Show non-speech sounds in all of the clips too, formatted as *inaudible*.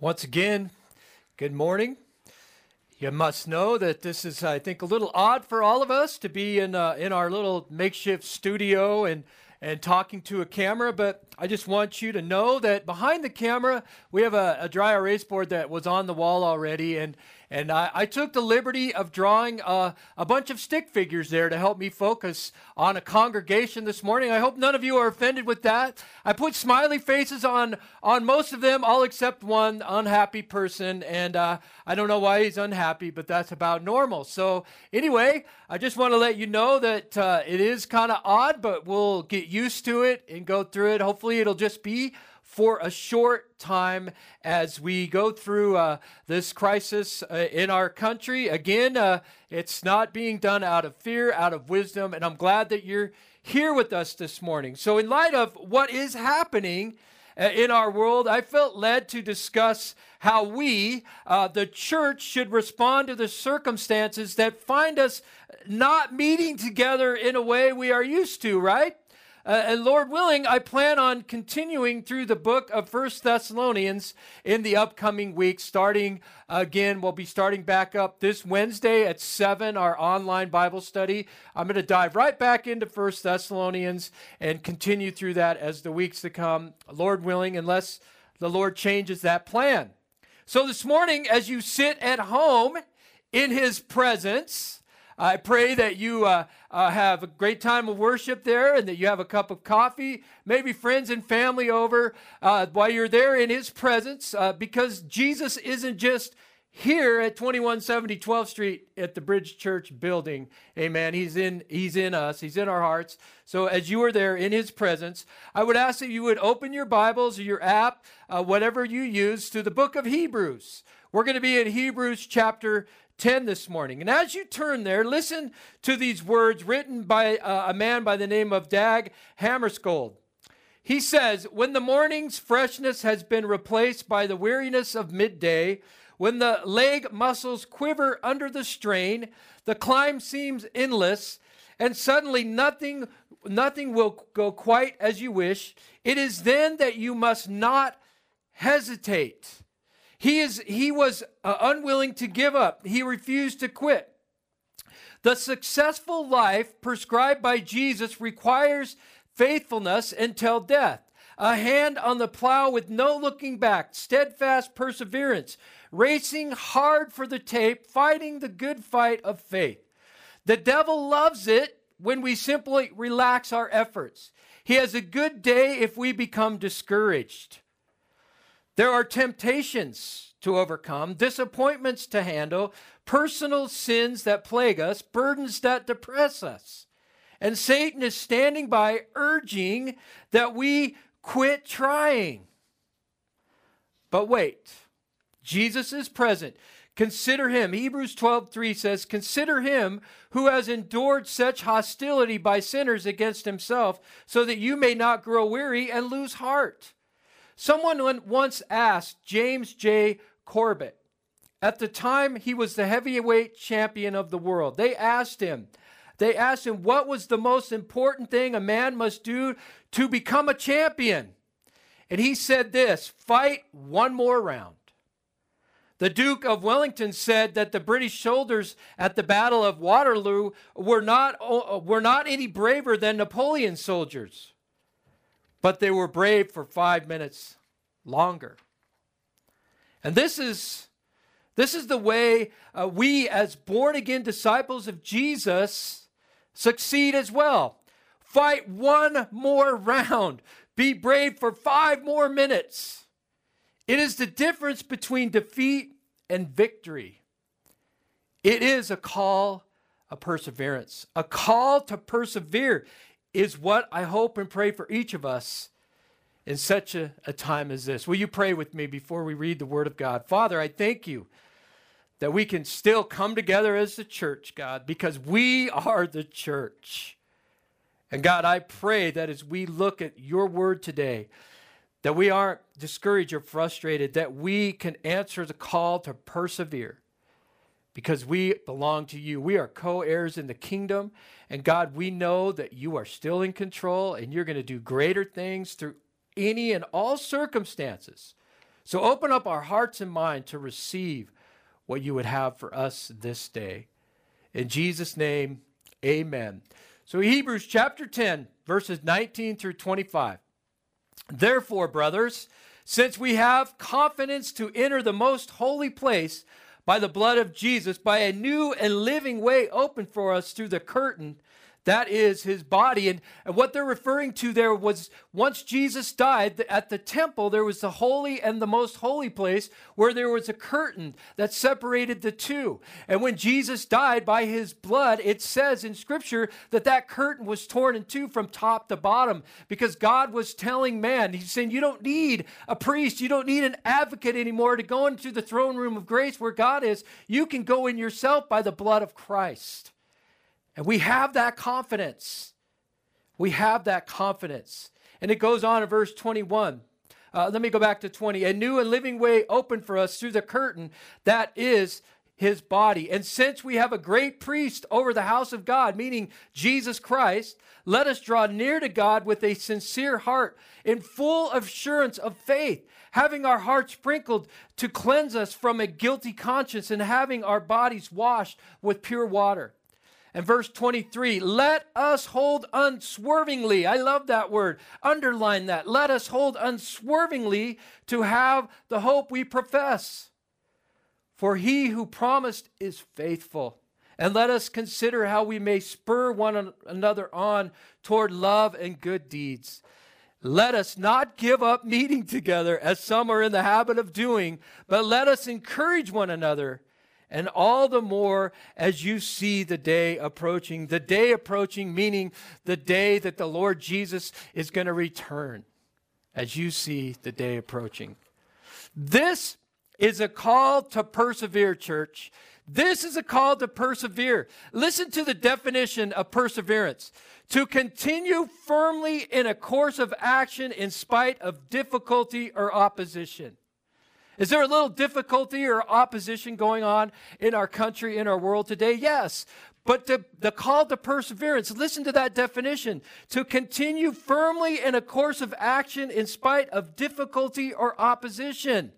Once again, good morning. You must know that this is, I think, a little odd for all of us to be in uh, in our little makeshift studio and and talking to a camera, but I just want you to know that behind the camera we have a, a dry erase board that was on the wall already, and and I, I took the liberty of drawing a, a bunch of stick figures there to help me focus on a congregation this morning. I hope none of you are offended with that. I put smiley faces on, on most of them, all except one unhappy person. And uh, I don't know why he's unhappy, but that's about normal. So, anyway, I just want to let you know that uh, it is kind of odd, but we'll get used to it and go through it. Hopefully, it'll just be for a short time as we go through uh, this crisis uh, in our country. Again, uh, it's not being done out of fear, out of wisdom, and I'm glad that you're here with us this morning. So, in light of what is happening, uh, in our world, I felt led to discuss how we, uh, the church, should respond to the circumstances that find us not meeting together in a way we are used to, right? Uh, and Lord willing, I plan on continuing through the book of First Thessalonians in the upcoming weeks. Starting again, we'll be starting back up this Wednesday at 7, our online Bible study. I'm going to dive right back into First Thessalonians and continue through that as the weeks to come, Lord willing, unless the Lord changes that plan. So this morning, as you sit at home in his presence, I pray that you uh, uh, have a great time of worship there and that you have a cup of coffee, maybe friends and family over uh, while you're there in His presence, uh, because Jesus isn't just here at 2170 12th Street at the Bridge Church building. Amen. He's in he's in us. He's in our hearts. So as you are there in his presence, I would ask that you would open your Bibles or your app, uh, whatever you use, to the book of Hebrews. We're going to be in Hebrews chapter 10 this morning. And as you turn there, listen to these words written by uh, a man by the name of Dag Hammarskjöld. He says, When the morning's freshness has been replaced by the weariness of midday, when the leg muscles quiver under the strain, the climb seems endless, and suddenly nothing, nothing will go quite as you wish, it is then that you must not hesitate he, is, he was uh, unwilling to give up, he refused to quit. The successful life prescribed by Jesus requires faithfulness until death, a hand on the plow with no looking back, steadfast perseverance, racing hard for the tape, fighting the good fight of faith. The devil loves it when we simply relax our efforts. He has a good day if we become discouraged. There are temptations to overcome, disappointments to handle, personal sins that plague us, burdens that depress us. And Satan is standing by urging that we quit trying. But wait, Jesus is present. Consider him. Hebrews 12:3 says, "Consider him who has endured such hostility by sinners against himself, so that you may not grow weary and lose heart." Someone once asked James J. Corbett, at the time he was the heavyweight champion of the world, they asked him, they asked him what was the most important thing a man must do to become a champion. And he said this fight one more round. The Duke of Wellington said that the British soldiers at the Battle of Waterloo were not, uh, were not any braver than Napoleon's soldiers but they were brave for five minutes longer. And this is, this is the way uh, we, as born again disciples of Jesus, succeed as well. Fight one more round, be brave for five more minutes. It is the difference between defeat and victory. It is a call of perseverance, a call to persevere is what I hope and pray for each of us in such a, a, time as this. Will you pray with me before we read the Word of God? Father, I thank you that we can still come together as the church, God, because we are the church. And God, I pray that as we look at your Word today, that we aren't discouraged or frustrated, that we can answer the call to persevere because we belong to you. We are co heirs in the kingdom. And God, we know that you are still in control and you're going to do greater things through any and all circumstances So open up our hearts and mind to receive what you would have for us this day. In Jesus' name, amen. So Hebrews chapter 10, verses 19 through 25. Therefore, brothers, since we have confidence to enter the most holy place by the blood of Jesus, by a new and living way open for us through the curtain that is his body. And, and what they're referring to there was once Jesus died at the temple, there was the holy and the most holy place where there was a curtain that separated the two. And when Jesus died by his blood, it says in scripture that that curtain was torn in two from top to bottom because God was telling man, He's saying, You don't need a priest, you don't need an advocate anymore to go into the throne room of grace where God is. You can go in yourself by the blood of Christ. And we have that confidence. We have that confidence. And it goes on in verse 21. Uh, let me go back to 20. A new and living way opened for us through the curtain that is his body. And since we have a great priest over the house of God, meaning Jesus Christ, let us draw near to God with a sincere heart, in full assurance of faith, having our hearts sprinkled to cleanse us from a guilty conscience, and having our bodies washed with pure water. And verse 23, let us hold unswervingly. I love that word. Underline that. Let us hold unswervingly to have the hope we profess. For he who promised is faithful. And let us consider how we may spur one another on toward love and good deeds. Let us not give up meeting together as some are in the habit of doing, but let us encourage one another and all the more as you see the day approaching. The day approaching, meaning the day that the Lord Jesus is going to return, as you see the day approaching. This is a call to persevere, church. This is a call to persevere. Listen to the definition of perseverance to continue firmly in a course of action in spite of difficulty or opposition. Is there a little difficulty or opposition going on in our country, in our world today? Yes. But the, the call to perseverance, listen to that definition to continue firmly in a course of action in spite of difficulty or opposition.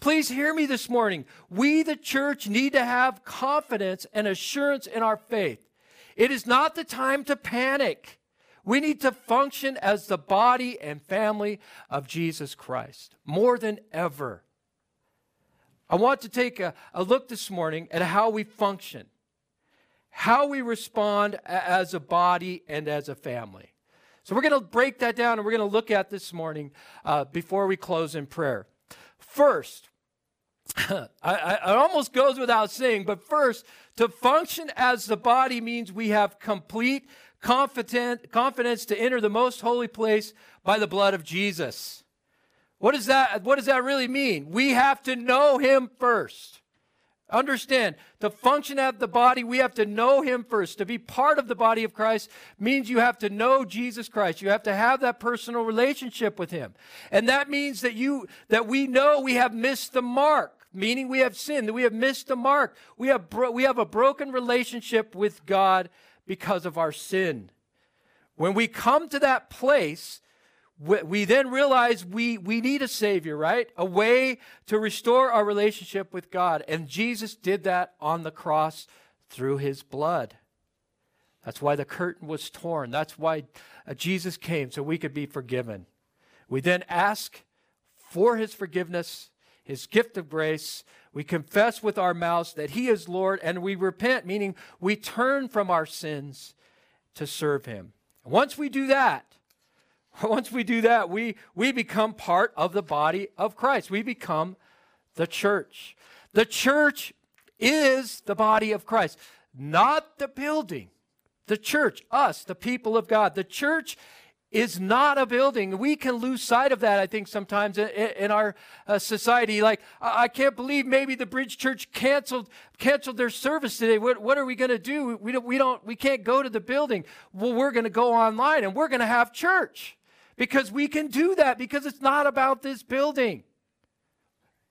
Please hear me this morning. We, the church, need to have confidence and assurance in our faith. It is not the time to panic. We need to function as the body and family of Jesus Christ more than ever. I want to take a, a look this morning at how we function, how we respond as a body and as a family. So we're going to break that down and we're going to look at this morning uh, before we close in prayer. First, *laughs* I, I, it almost goes without saying, but first, to function as the body means we have complete confident, confidence to enter the most holy place by the blood of Jesus. What does that what does that really mean? We have to know him first. Understand, to function as the body, we have to know him first. To be part of the body of Christ means you have to know Jesus Christ. You have to have that personal relationship with him. And that means that you that we know we have missed the mark, meaning we have sinned, that we have missed the mark. We have bro- we have a broken relationship with God because of our sin. When we come to that place, we then realize we, we need a Savior, right? A way to restore our relationship with God. And Jesus did that on the cross through his blood. That's why the curtain was torn. That's why uh, Jesus came, so we could be forgiven. We then ask for his forgiveness, his gift of grace. We confess with our mouths that he is Lord, and we repent, meaning we turn from our sins to serve him. Once we do that, *laughs* Once we do that, we, we become part of the body of Christ. We become the church. The church is the body of Christ, not the building. The church, us, the people of God. The church is not a building. We can lose sight of that, I think, sometimes in, in our uh, society. Like, I can't believe maybe the Bridge Church canceled canceled their service today. What, what are we going to do? We don't, we don't, we can't go to the building. Well, we're going to go online and we're going to have church because we can do that because it's not about this building.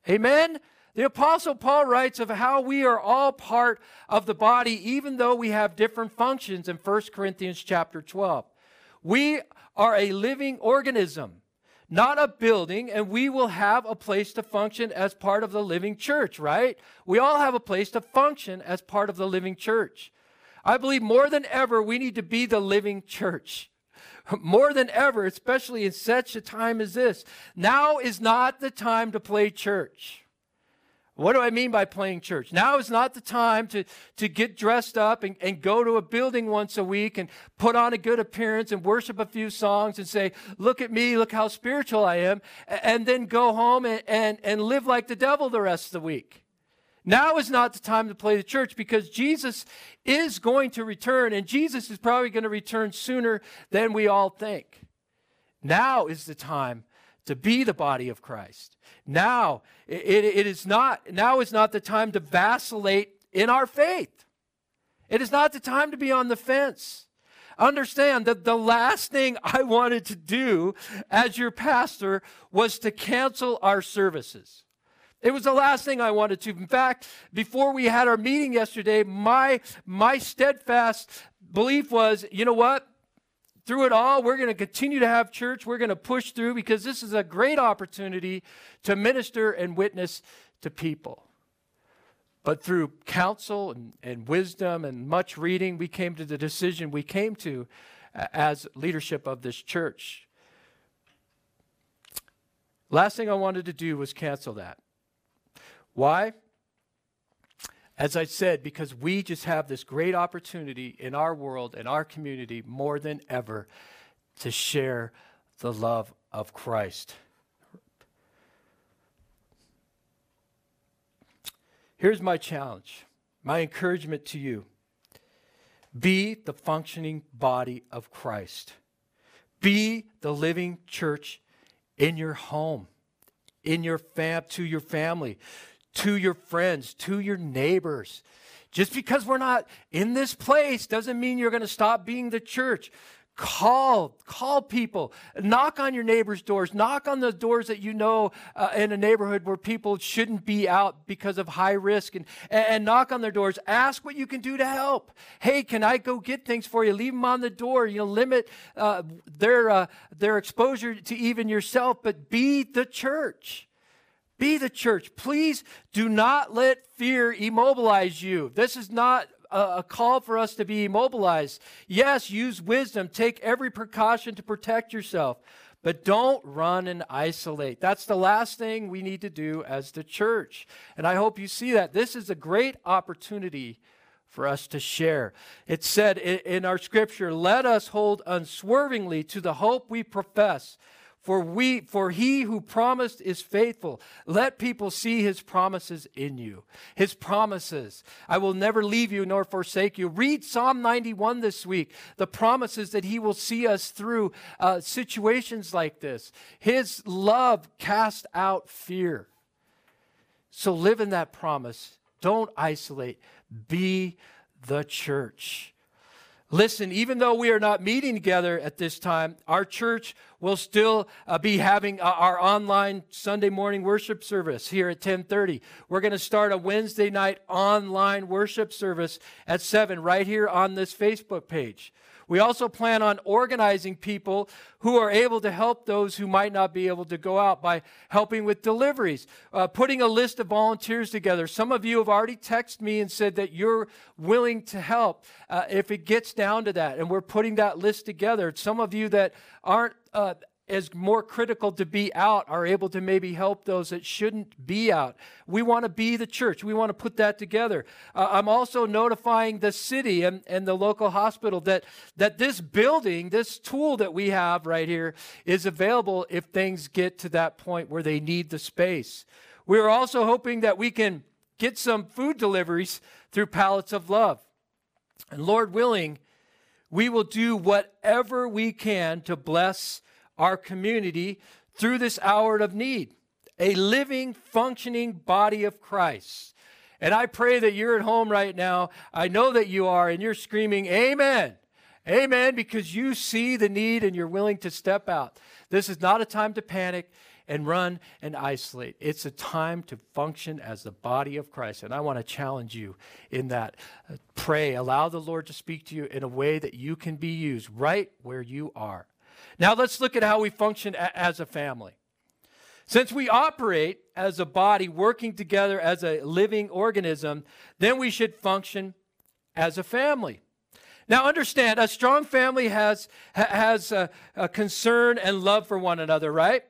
Amen? The Apostle Paul writes of how we are all part of the body, even though we have different functions in 1 Corinthians chapter 12. We are a living organism. not a building, and we will have a place to function as part of the living church, right? We all have a place to function as part of the living church. I believe more than ever, we need to be the living church. *laughs* More than ever, especially in such a time as this. Now is not the time to play church. What do I mean by playing church? Now is not the time to, to get dressed up and, and go to a building once a week and put on a good appearance and worship a few songs and say, Look at me, look how spiritual I am, and then go home and, and, and live like the devil the rest of the week. Now is not the time to play the church because Jesus is going to return, and Jesus is probably going to return sooner than we all think. Now is the time to be the body of Christ. Now, it, it is not, now is not the time to vacillate in our faith. It is not the time to be on the fence. Understand that the last thing I wanted to do as your pastor was to cancel our services. It was the last thing I wanted to. In fact, before we had our meeting yesterday, my, my steadfast belief was you know what? through it all, we're going to continue to have church. We're going to push through because this is a great opportunity to minister and witness to people. But through counsel and, and wisdom and much reading, we came to the decision we came to as leadership of this church. Last thing I wanted to do was cancel that. Why? As I said, because we just have this great opportunity in our world, and our community, more than ever, to share the love of Christ. Here's my challenge, my encouragement to you be the functioning body of Christ, be the living church in your home, in your fam, to your family to your friends, to your neighbors. Just because we're not in this place doesn't mean you're going to stop being the church. Call, call people, knock on your neighbors' doors, knock on the doors that you know uh, in a neighborhood where people shouldn't be out because of high risk, and, and knock on their doors. Ask what you can do to help. Hey, can I go get things for you? Leave them on the door. You know, limit uh, their uh, their exposure to even yourself, but be the church. Be the church. Please do not let fear immobilize you. This is not a, call for us to be immobilized. Yes, use wisdom. Take every precaution to protect yourself. But don't run and isolate. That's the last thing we need to do as the church. And I hope you see that. This is a great opportunity for us to share. It said in our scripture, let us hold unswervingly to the hope we profess. For we for he who promised is faithful. Let people see his promises in you. His promises. I will never leave you nor forsake you. Read Psalm 91 this week. The promises that he will see us through uh, situations like this. His love cast out fear. So live in that promise. Don't isolate. Be the church. Listen, even though we are not meeting together at this time, our church will still uh, be having uh, our online Sunday morning worship service here at 10:30. We're going to start a Wednesday night online worship service at 7 right here on this Facebook page. We also plan on organizing people who are able to help those who might not be able to go out by helping with deliveries, uh, putting a list of volunteers together. Some of you have already texted me and said that you're willing to help uh, if it gets down to that, and we're putting that list together. Some of you that aren't uh, as more critical to be out are able to maybe help those that shouldn't be out. We want to be the church. We want to put that together. Uh, I'm also notifying the city and, and the local hospital that, that this building, this tool that we have right here, is available if things get to that point where they need the space. We're also hoping that we can get some food deliveries through Pallets of Love. And Lord willing, we will do whatever we can to bless our community through this hour of need. A living, functioning body of Christ. And I pray that you're at home right now. I know that you are, and you're screaming, Amen. Amen, because you see the need and you're willing to step out. This is not a time to panic and run and isolate. It's a time to function as the body of Christ. And I want to challenge you in that. Uh, pray, allow the Lord to speak to you in a way that you can be used right where you are. Now let's look at how we function a- as a family. Since we operate as a body working together as a living organism, then we should function as a family. Now, understand, a strong family has, has a, a, concern and love for one another, right?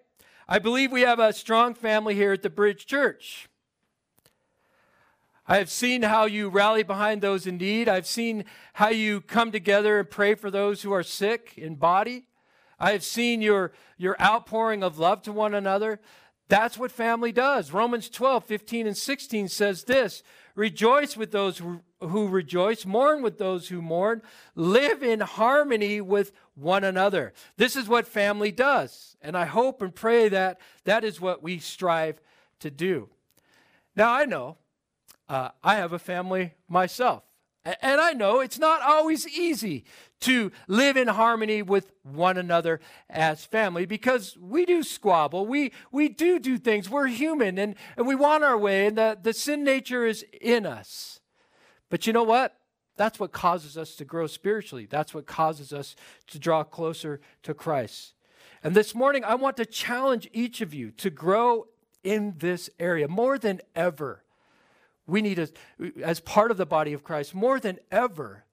I believe we have a strong family here at the Bridge Church. I have seen how you rally behind those in need. I've seen how you come together and pray for those who are sick in body. I have seen your, your outpouring of love to one another. That's what family does. Romans 12, 15, and 16 says this Rejoice with those who, rejoice, mourn with those who mourn, live in harmony with one another. This is what family does. And I hope and pray that that is what we strive to do. Now, I know uh, I have a family myself. And I know it's not always easy to live in harmony with one another as family because we do squabble. We, we do do things. We're human and, and we want our way, and the, the sin nature is in us. But you know what? That's what causes us to grow spiritually. That's what causes us to draw closer to Christ. And this morning, I want to challenge each of you to grow in this area more than ever. We need, to, as part of the body of Christ, more than ever,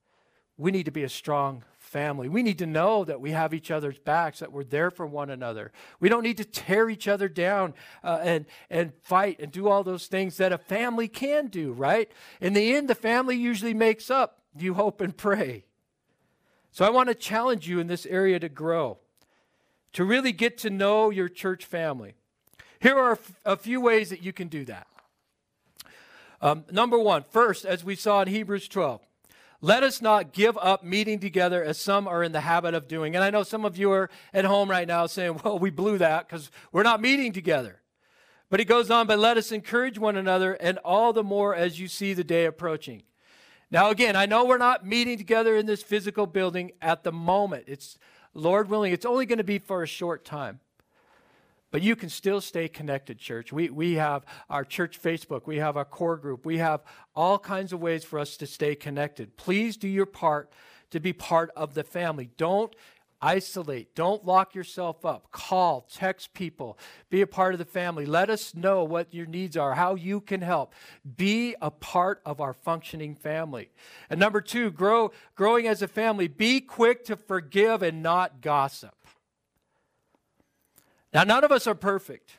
we need to be a strong family. We need to know that we have each other's backs, that we're there for one another. We don't need to tear each other down uh, and, and fight and do all those things that a family can do, right? In the end, the family usually makes up. You hope and pray. So I want to challenge you in this area to grow, to really get to know your church family. Here are a few ways that you can do that. Um, number one, first, as we saw in Hebrews 12, let us not give up meeting together as some are in the habit of doing. And I know some of you are at home right now saying, well, we blew that because we're not meeting together. But he goes on, but let us encourage one another, and all the more as you see the day approaching. Now, again, I know we're not meeting together in this physical building at the moment. It's, Lord willing, it's only going to be for a short time. But you can still stay connected, church. We, we have our church Facebook, we have our core group, we have all kinds of ways for us to stay connected. Please do your part to be part of the family. Don't isolate, don't lock yourself up. Call, text people, be a part of the family. Let us know what your needs are, how you can help. Be a part of our functioning family. And number two, grow, growing as a family, be quick to forgive and not gossip. Now, none of us are perfect.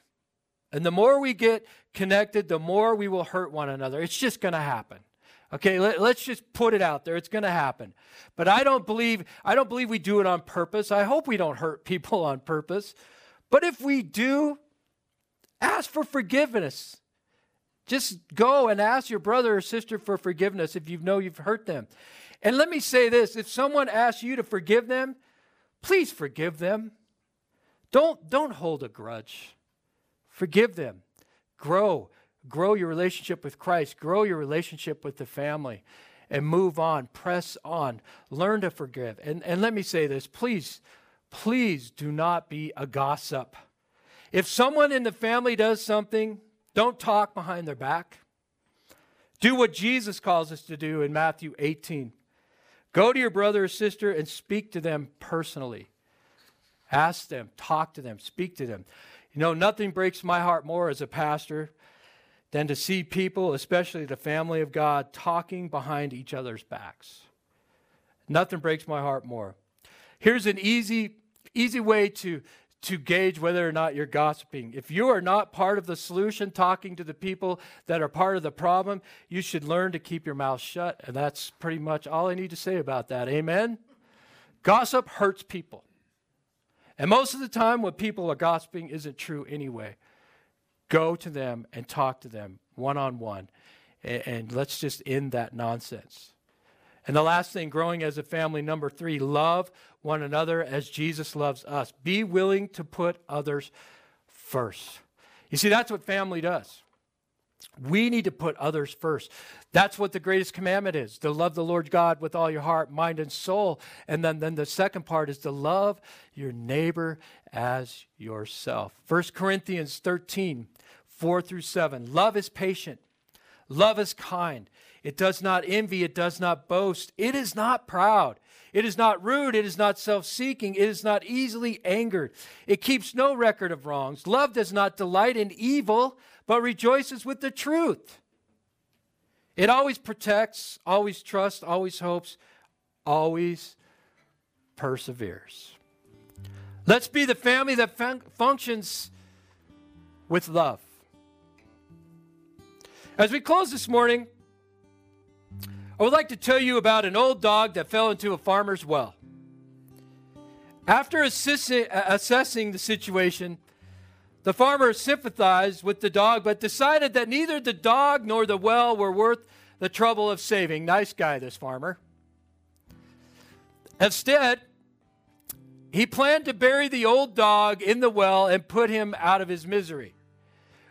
And the more we get connected, the more we will hurt one another. It's just going to happen. Okay, let, us just put it out there. It's going to happen. But I don't believe I don't believe we do it on purpose. I hope we don't hurt *laughs* people on purpose. But if we do, ask for forgiveness. Just go and ask your brother or sister for forgiveness if you know you've hurt them. And let me say this, if someone asks you to forgive them, please forgive them. Don't, don't hold a grudge. Forgive them. Grow. Grow your relationship with Christ. Grow your relationship with the family and move on. Press on. Learn to forgive. And, and let me say this please, please do not be a gossip. If someone in the family does something, don't talk behind their back. Do what Jesus calls us to do in Matthew 18. Go to your brother or sister and speak to them personally. Ask them, talk to them, speak to them. You know, nothing breaks my heart more as a pastor than to see people, especially the family of God, talking behind each other's backs. Nothing breaks my heart more. Here's an easy, easy way to, to gauge whether or not you're gossiping. If you are not part of the solution, talking to the people that are part of the problem, you should learn to keep your mouth shut. And that's pretty much all I need to say about that. Amen? Gossip hurts people. And most of the time, what people are gossiping isn't true anyway. Go to them and talk to them one on one. And let's just end that nonsense. And the last thing, growing as a family, number three, love one another as Jesus loves us. Be willing to put others first. You see, that's what family does. We need to put others first. That's what the greatest commandment is to love the Lord God with all your heart, mind, and soul. And then, then the second part is to love your neighbor as yourself. 1 Corinthians 13, 4 through 7. Love is patient, love is kind. It does not envy, it does not boast, it is not proud. It is not rude. It is not self seeking. It is not easily angered. It keeps no record of wrongs. Love does not delight in evil, but rejoices with the truth. It always protects, always trusts, always hopes, always perseveres. Let's be the family that fun- functions with love. As we close this morning, I would like to tell you about an old dog that fell into a farmer's well. After assessing the situation, the farmer sympathized with the dog, but decided that neither the dog nor the well were worth the trouble of saving. Nice guy, this farmer. Instead, he planned to bury the old dog in the well and put him out of his misery.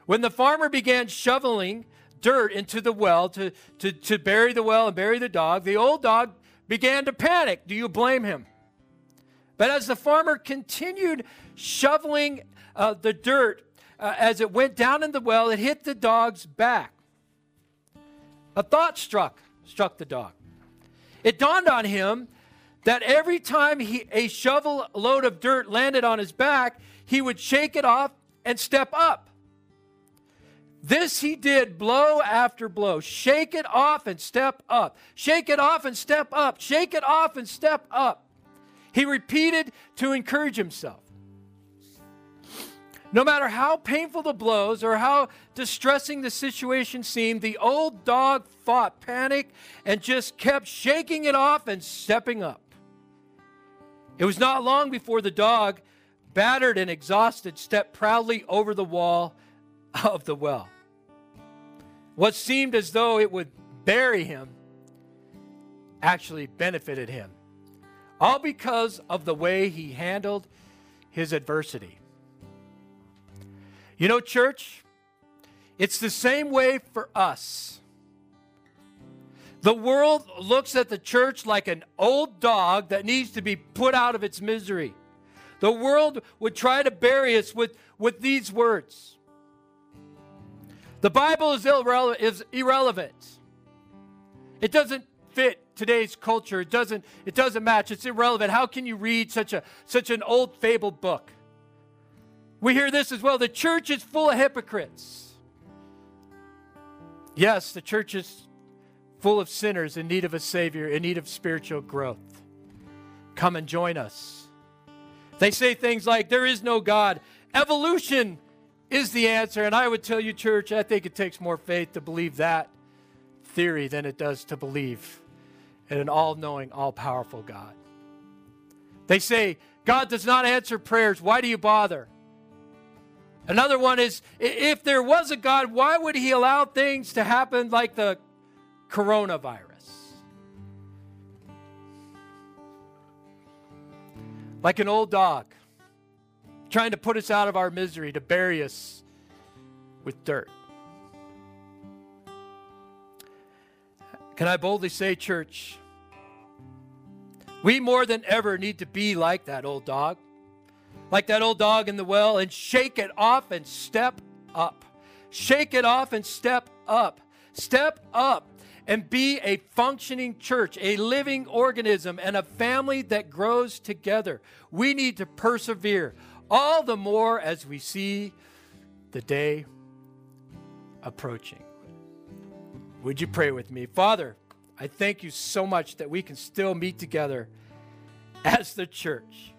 When the farmer began shoveling dirt into the well to, to, to bury the well and bury the dog, the old dog began to panic. Do you blame him? But as the farmer continued shoveling uh, the dirt uh, as it went down in the well, it hit the dog's back. A thought struck struck the dog. It dawned on him that every time he, a shovel load of dirt landed on his back, he would shake it off and step up. This he did blow after blow. Shake it off and step up. Shake it off and step up. Shake it off and step up. He repeated to encourage himself. No matter how painful the blows or how distressing the situation seemed, the old dog fought panic and just kept shaking it off and stepping up. It was not long before the dog, battered and exhausted, stepped proudly over the wall of the well. What seemed as though it would bury him actually benefited him, all because of the way he handled his adversity. You know, church, it's the same way for us. The world looks at the church like an old dog that needs to be put out of its misery. The world would try to bury us with, with these words The Bible is, irrele- is irrelevant. It doesn't fit today's culture. It doesn't, it doesn't match. It's irrelevant. How can you read such, a, such an old fable book? We hear this as well. The church is full of hypocrites. Yes, the church is full of sinners in need of a Savior, in need of spiritual growth. Come and join us. They say things like, There is no God. Evolution is the answer. And I would tell you, church, I think it takes more faith to believe that theory than it does to believe in an all knowing, all powerful God. They say, God does not answer prayers. Why do you bother? Another one is if there was a God, why would he allow things to happen like the coronavirus? Like an old dog trying to put us out of our misery, to bury us with dirt. Can I boldly say, church, we more than ever need to be like that old dog like that old dog in the well, and shake it off and step up. Shake it off and step up. Step up and be a functioning church, a living organism, and a family that grows together. We need to persevere, all the more as we see the day approaching. Would you pray with me? Father, I thank you so much that we can still meet together as the church.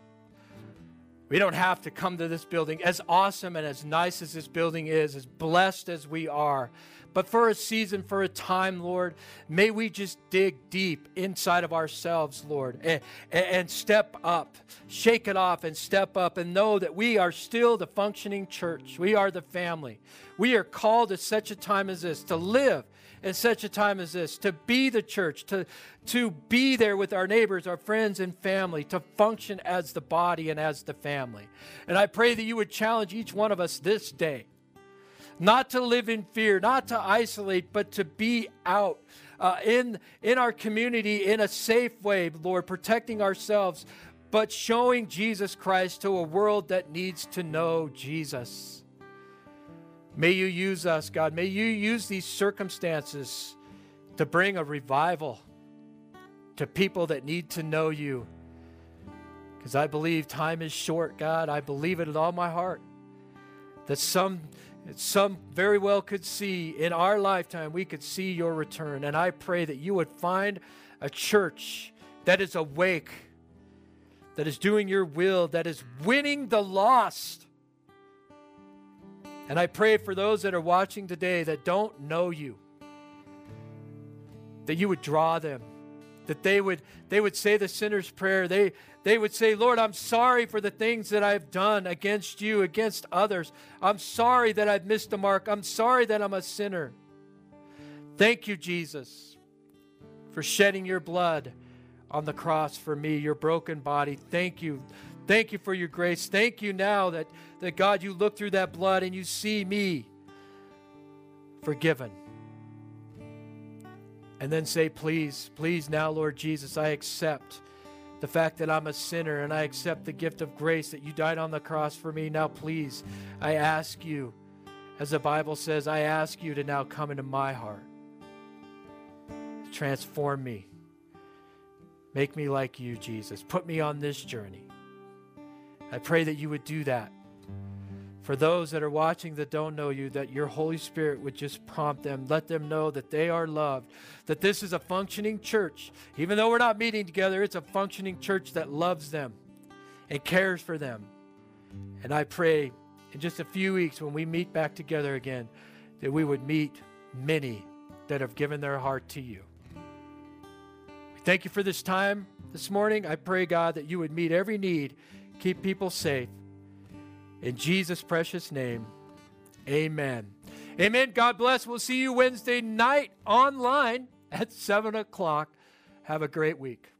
We don't have to come to this building, as awesome and as nice as this building is, as blessed as we are. But for a season, for a time, Lord, may we just dig deep inside of ourselves, Lord, and, and, step up, shake it off, and step up and know that we are still the functioning church. We are the family. We are called at such a time as this to live in such a time as this, to be the church, to, to be there with our neighbors, our friends, and family, to function as the body and as the family. And I pray that you would challenge each one of us this day not to live in fear, not to isolate, but to be out uh, in, in our community in a safe way, Lord, protecting ourselves, but showing Jesus Christ to a world that needs to know Jesus. May you use us, God. May you use these circumstances to bring a revival to people that need to know you. Because I believe time is short, God. I believe it with all my heart. That some, some very well could see in our lifetime, we could see your return. And I pray that you would find a church that is awake, that is doing your will, that is winning the lost. And I pray for those that are watching today that don't know you, that you would draw them, that they would they would say the sinner's prayer. They they would say, "Lord, I'm sorry for the things that I've done against you, against others. I'm sorry that I've missed the mark. I'm sorry that I'm a sinner." Thank you, Jesus, for shedding your blood on the cross for me, your broken body. Thank you. Thank you for your grace. Thank you now that, that God, you look through that blood and you see me forgiven. And then say, please, please now, Lord Jesus, I accept the fact that I'm a sinner and I accept the gift of grace that you died on the cross for me. Now, please, I ask you, as the Bible says, I ask you to now come into my heart. Transform me. Make me like you, Jesus. Put me on this journey. I pray that you would do that. For those that are watching that don't know you, that your Holy Spirit would just prompt them, let them know that they are loved, that this is a functioning church. Even though we're not meeting together, it's a functioning church that loves them and cares for them. And I pray in just a few weeks when we meet back together again, that we would meet many that have given their heart to you. Thank you for this time this morning. I pray, God, that you would meet every need, keep people safe. In Jesus' precious name, amen. Amen. God bless. We'll see you Wednesday night online at 7 o'clock. Have a great week.